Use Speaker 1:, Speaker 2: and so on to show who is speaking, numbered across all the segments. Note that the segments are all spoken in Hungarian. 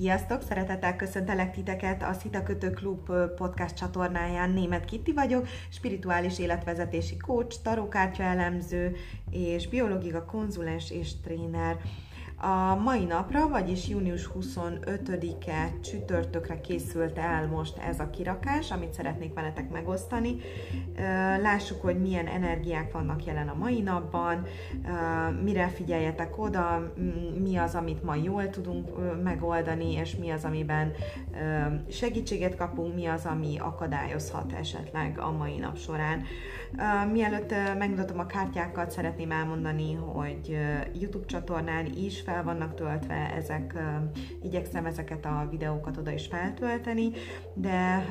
Speaker 1: Sziasztok! Szeretettel köszöntelek titeket a Szita Kötő Klub podcast csatornáján. Német Kitti vagyok, spirituális életvezetési coach, tarókártya elemző és biológia konzulens és tréner. A mai napra, vagyis június 25-e csütörtökre készült el most ez a kirakás, amit szeretnék veletek megosztani. Lássuk, hogy milyen energiák vannak jelen a mai napban, mire figyeljetek oda, mi az, amit ma jól tudunk megoldani, és mi az, amiben segítséget kapunk, mi az, ami akadályozhat esetleg a mai nap során. Mielőtt megmutatom a kártyákat, szeretném elmondani, hogy YouTube csatornán is fel vannak töltve ezek, igyekszem ezeket a videókat oda is feltölteni, de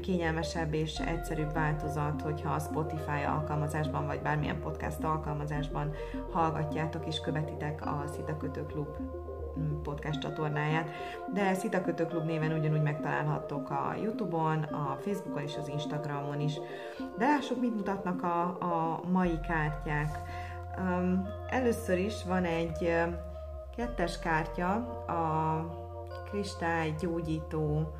Speaker 1: kényelmesebb és egyszerűbb változat, hogyha a Spotify alkalmazásban, vagy bármilyen podcast alkalmazásban hallgatjátok és követitek a Szita Kötő Klub podcast csatornáját, de Szita Kötő Klub néven ugyanúgy megtalálhattok a Youtube-on, a Facebookon és az Instagramon is. De lássuk, mit mutatnak a, a mai kártyák. Um, először is van egy kettes kártya a kristály gyógyító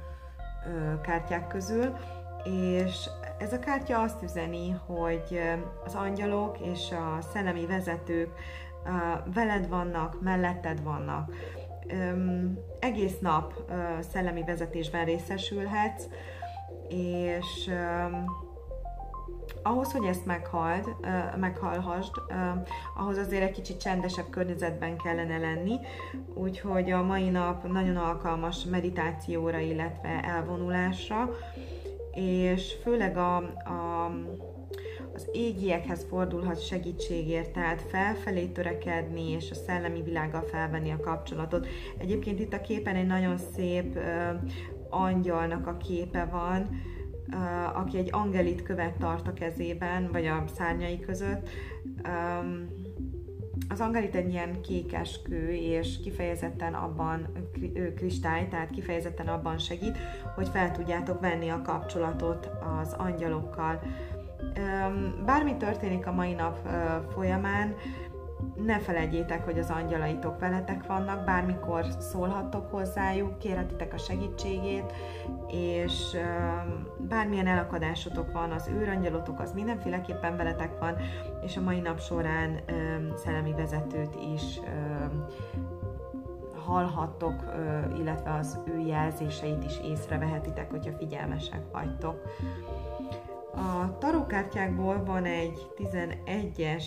Speaker 1: uh, kártyák közül, és ez a kártya azt üzeni, hogy az angyalok és a szellemi vezetők veled vannak, melletted vannak. Egész nap szellemi vezetésben részesülhetsz, és ahhoz, hogy ezt meghald, meghallhassd, ahhoz azért egy kicsit csendesebb környezetben kellene lenni, úgyhogy a mai nap nagyon alkalmas meditációra, illetve elvonulásra, és főleg a, a az égiekhez fordulhat segítségért, tehát felfelé törekedni és a szellemi világgal felvenni a kapcsolatot. Egyébként itt a képen egy nagyon szép angyalnak a képe van, aki egy angelit követ tart a kezében, vagy a szárnyai között. Az angelit egy ilyen kékes kő, és kifejezetten abban kristály, tehát kifejezetten abban segít, hogy fel tudjátok venni a kapcsolatot az angyalokkal. Bármi történik a mai nap folyamán, ne felejtjétek, hogy az angyalaitok veletek vannak, bármikor szólhattok hozzájuk, kérhetitek a segítségét, és bármilyen elakadásotok van, az őrangyalotok az mindenféleképpen veletek van, és a mai nap során szellemi vezetőt is hallhattok, illetve az ő jelzéseit is észrevehetitek, hogyha figyelmesek vagytok. A tarókártyákból van egy 11-es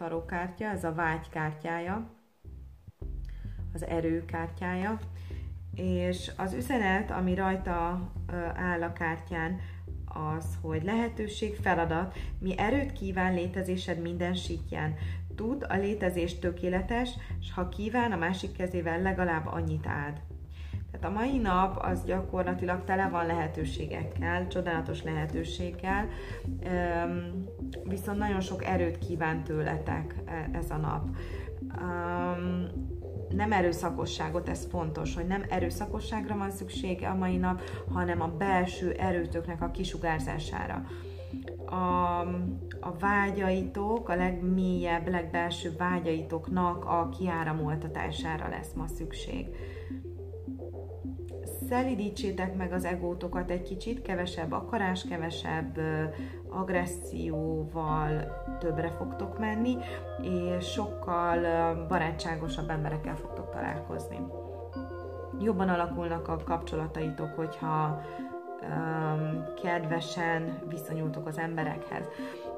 Speaker 1: tarókártya, ez a vágy kártyája, az erő kártyája, és az üzenet, ami rajta áll a kártyán, az, hogy lehetőség, feladat, mi erőt kíván létezésed minden sítján. Tud, a létezés tökéletes, és ha kíván, a másik kezével legalább annyit áld. Tehát a mai nap az gyakorlatilag tele van lehetőségekkel, csodálatos lehetőséggel, viszont nagyon sok erőt kíván tőletek e, ez a nap. Nem erőszakosságot, ez fontos, hogy nem erőszakosságra van szüksége a mai nap, hanem a belső erőtöknek a kisugárzására. A, a vágyaitok, a legmélyebb, legbelső vágyaitoknak a kiáramoltatására lesz ma szükség szelidítsétek meg az egótokat egy kicsit, kevesebb akarás, kevesebb agresszióval többre fogtok menni, és sokkal barátságosabb emberekkel fogtok találkozni. Jobban alakulnak a kapcsolataitok, hogyha um, kedvesen viszonyultok az emberekhez.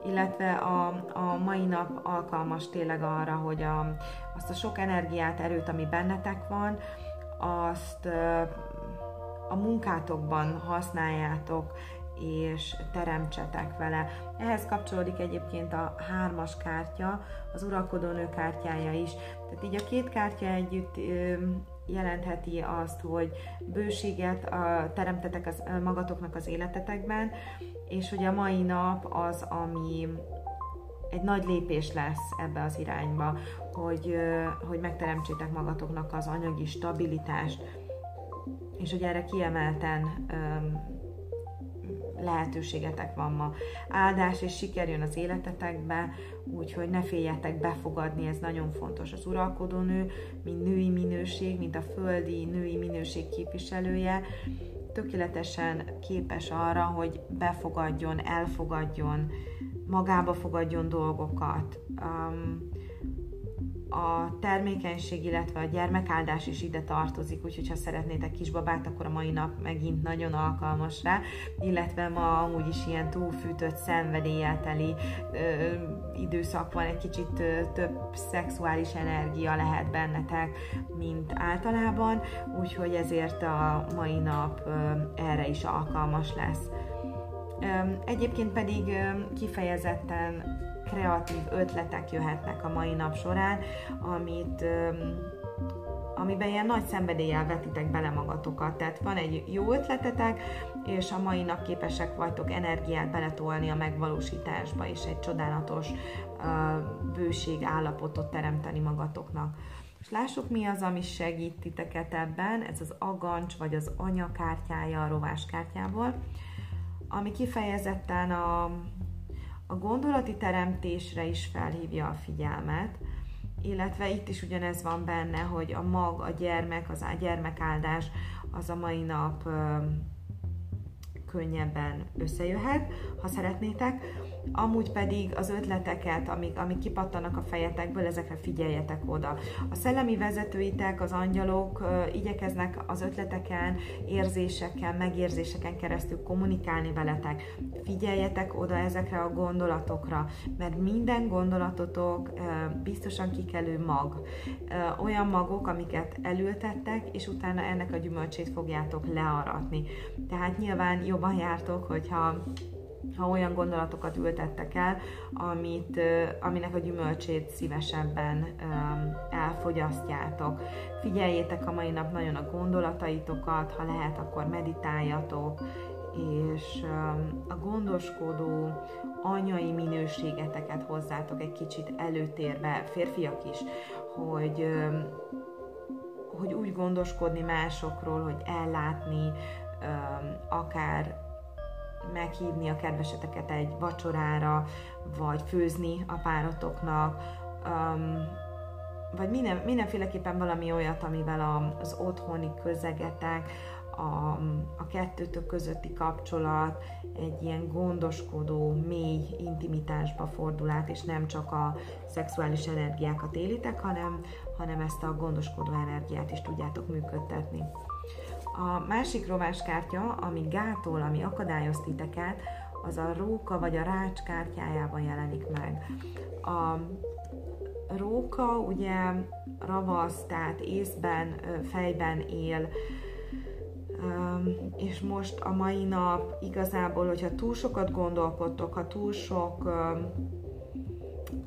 Speaker 1: Illetve a, a mai nap alkalmas tényleg arra, hogy a, azt a sok energiát, erőt, ami bennetek van, azt a munkátokban használjátok, és teremtsetek vele. Ehhez kapcsolódik egyébként a hármas kártya, az uralkodónő kártyája is. Tehát így a két kártya együtt jelentheti azt, hogy bőséget teremtetek az, magatoknak az életetekben, és hogy a mai nap az, ami egy nagy lépés lesz ebbe az irányba, hogy, hogy megteremtsétek magatoknak az anyagi stabilitást, és hogy erre kiemelten öm, lehetőségetek van ma. Áldás és siker jön az életetekbe, úgyhogy ne féljetek befogadni, ez nagyon fontos. Az uralkodó nő, mint női minő, minőség, mint a földi női minőség képviselője, tökéletesen képes arra, hogy befogadjon, elfogadjon, magába fogadjon dolgokat. Um, a termékenység, illetve a gyermekáldás is ide tartozik, úgyhogy ha szeretnétek kisbabát, akkor a mai nap megint nagyon alkalmas rá, illetve ma amúgy is ilyen túlfűtött, szenvedélyelteli ö, időszak van, egy kicsit ö, több szexuális energia lehet bennetek, mint általában, úgyhogy ezért a mai nap ö, erre is alkalmas lesz. Egyébként pedig kifejezetten kreatív ötletek jöhetnek a mai nap során, amit amiben ilyen nagy szenvedéllyel vetitek bele magatokat. Tehát van egy jó ötletetek, és a mai nap képesek vagytok energiát beletolni a megvalósításba, és egy csodálatos bőség állapotot teremteni magatoknak. És lássuk, mi az, ami segít titeket ebben. Ez az agancs, vagy az anyakártyája a rováskártyából, ami kifejezetten a, a gondolati teremtésre is felhívja a figyelmet, illetve itt is ugyanez van benne, hogy a mag, a gyermek, az a gyermekáldás az a mai nap könnyebben összejöhet, ha szeretnétek. Amúgy pedig az ötleteket, amik, amik kipattanak a fejetekből, ezekre figyeljetek oda. A szellemi vezetőitek, az angyalok igyekeznek az ötleteken, érzéseken, megérzéseken keresztül kommunikálni veletek. Figyeljetek oda ezekre a gondolatokra, mert minden gondolatotok biztosan kikelő mag. Olyan magok, amiket elültettek, és utána ennek a gyümölcsét fogjátok learatni. Tehát nyilván jobb jobban jártok, hogyha ha olyan gondolatokat ültettek el, amit, aminek a gyümölcsét szívesebben elfogyasztjátok. Figyeljétek a mai nap nagyon a gondolataitokat, ha lehet, akkor meditáljatok, és a gondoskodó anyai minőségeteket hozzátok egy kicsit előtérbe, férfiak is, hogy hogy úgy gondoskodni másokról, hogy ellátni, akár meghívni a kedveseteket egy vacsorára, vagy főzni a páratoknak, vagy minden, mindenféleképpen valami olyat, amivel az otthoni közegetek, a, a kettőtök közötti kapcsolat egy ilyen gondoskodó, mély intimitásba fordul át, és nem csak a szexuális energiákat élitek, hanem, hanem ezt a gondoskodó energiát is tudjátok működtetni. A másik rováskártya, ami gátol, ami akadályoz titeket, az a róka vagy a rács kártyájában jelenik meg. A róka ugye ravasz, tehát észben, fejben él, és most a mai nap igazából, hogyha túl sokat gondolkodtok, ha túl sok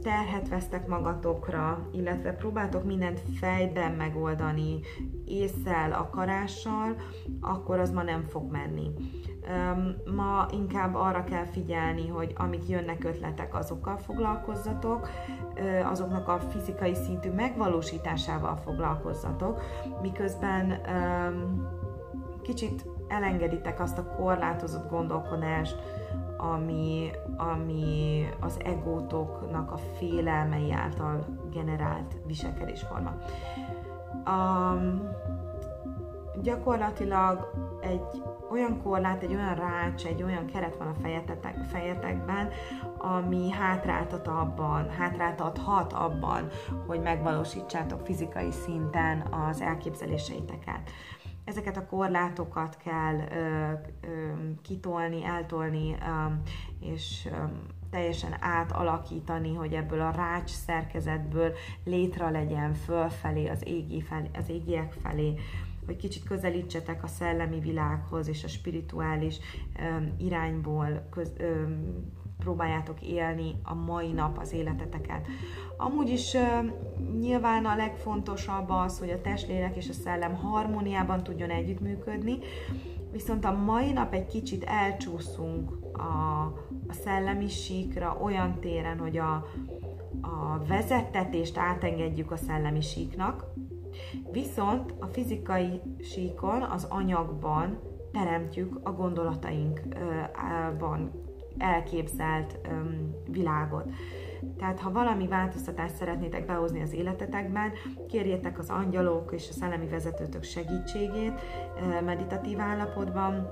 Speaker 1: terhet vesztek magatokra, illetve próbáltok mindent fejben megoldani, észszel, akarással, akkor az ma nem fog menni. Ma inkább arra kell figyelni, hogy amik jönnek ötletek, azokkal foglalkozzatok, azoknak a fizikai szintű megvalósításával foglalkozzatok, miközben kicsit elengeditek azt a korlátozott gondolkodást, ami, ami az egótoknak a félelmei által generált viselkedésforma. Um, gyakorlatilag egy olyan korlát, egy olyan rács, egy olyan keret van a fejetetek, fejetekben, ami hátráltat abban, hátráltathat abban, hogy megvalósítsátok fizikai szinten az elképzeléseiteket ezeket a korlátokat kell ö, ö, kitolni, eltolni, ö, és ö, teljesen átalakítani, hogy ebből a rács szerkezetből létre legyen fölfelé, az, égi felé, az égiek felé, hogy kicsit közelítsetek a szellemi világhoz és a spirituális ö, irányból köz, ö, próbáljátok élni a mai nap az életeteket. Amúgy is nyilván a legfontosabb az, hogy a testlélek és a szellem harmóniában tudjon együttműködni, viszont a mai nap egy kicsit elcsúszunk a, a szellemi síkra olyan téren, hogy a, a vezettetést átengedjük a szellemi síknak, viszont a fizikai síkon, az anyagban teremtjük a gondolatainkban elképzelt um, világot. Tehát ha valami változtatást szeretnétek behozni az életetekben, kérjétek az angyalok és a szellemi vezetőtök segítségét meditatív állapotban,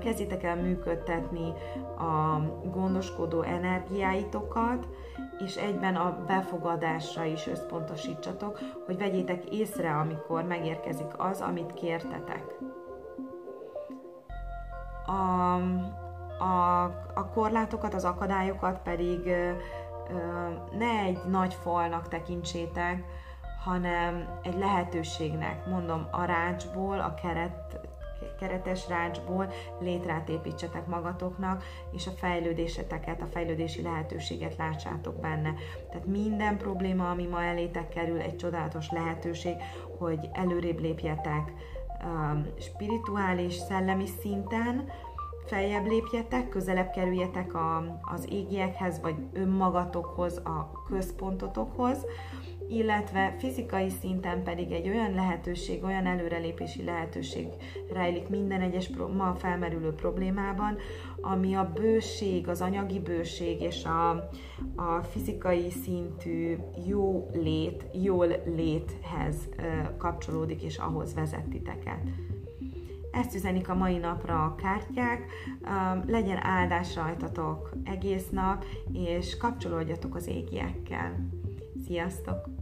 Speaker 1: kezdjétek el működtetni a gondoskodó energiáitokat, és egyben a befogadásra is összpontosítsatok, hogy vegyétek észre, amikor megérkezik az, amit kértetek. A, a, a korlátokat, az akadályokat pedig ne egy nagy falnak tekintsétek, hanem egy lehetőségnek, mondom, a rácsból, a keret, keretes rácsból létrát építsetek magatoknak, és a fejlődéseteket, a fejlődési lehetőséget lássátok benne. Tehát minden probléma, ami ma elétek kerül, egy csodálatos lehetőség, hogy előrébb lépjetek spirituális, szellemi szinten, feljebb lépjetek, közelebb kerüljetek a, az égiekhez, vagy önmagatokhoz, a központotokhoz, illetve fizikai szinten pedig egy olyan lehetőség, olyan előrelépési lehetőség rejlik minden egyes ma felmerülő problémában, ami a bőség, az anyagi bőség és a, a fizikai szintű jó lét, jól léthez kapcsolódik, és ahhoz vezet titeket. Ezt üzenik a mai napra a kártyák, legyen áldás rajtatok egész nap, és kapcsolódjatok az égiekkel. Sziasztok!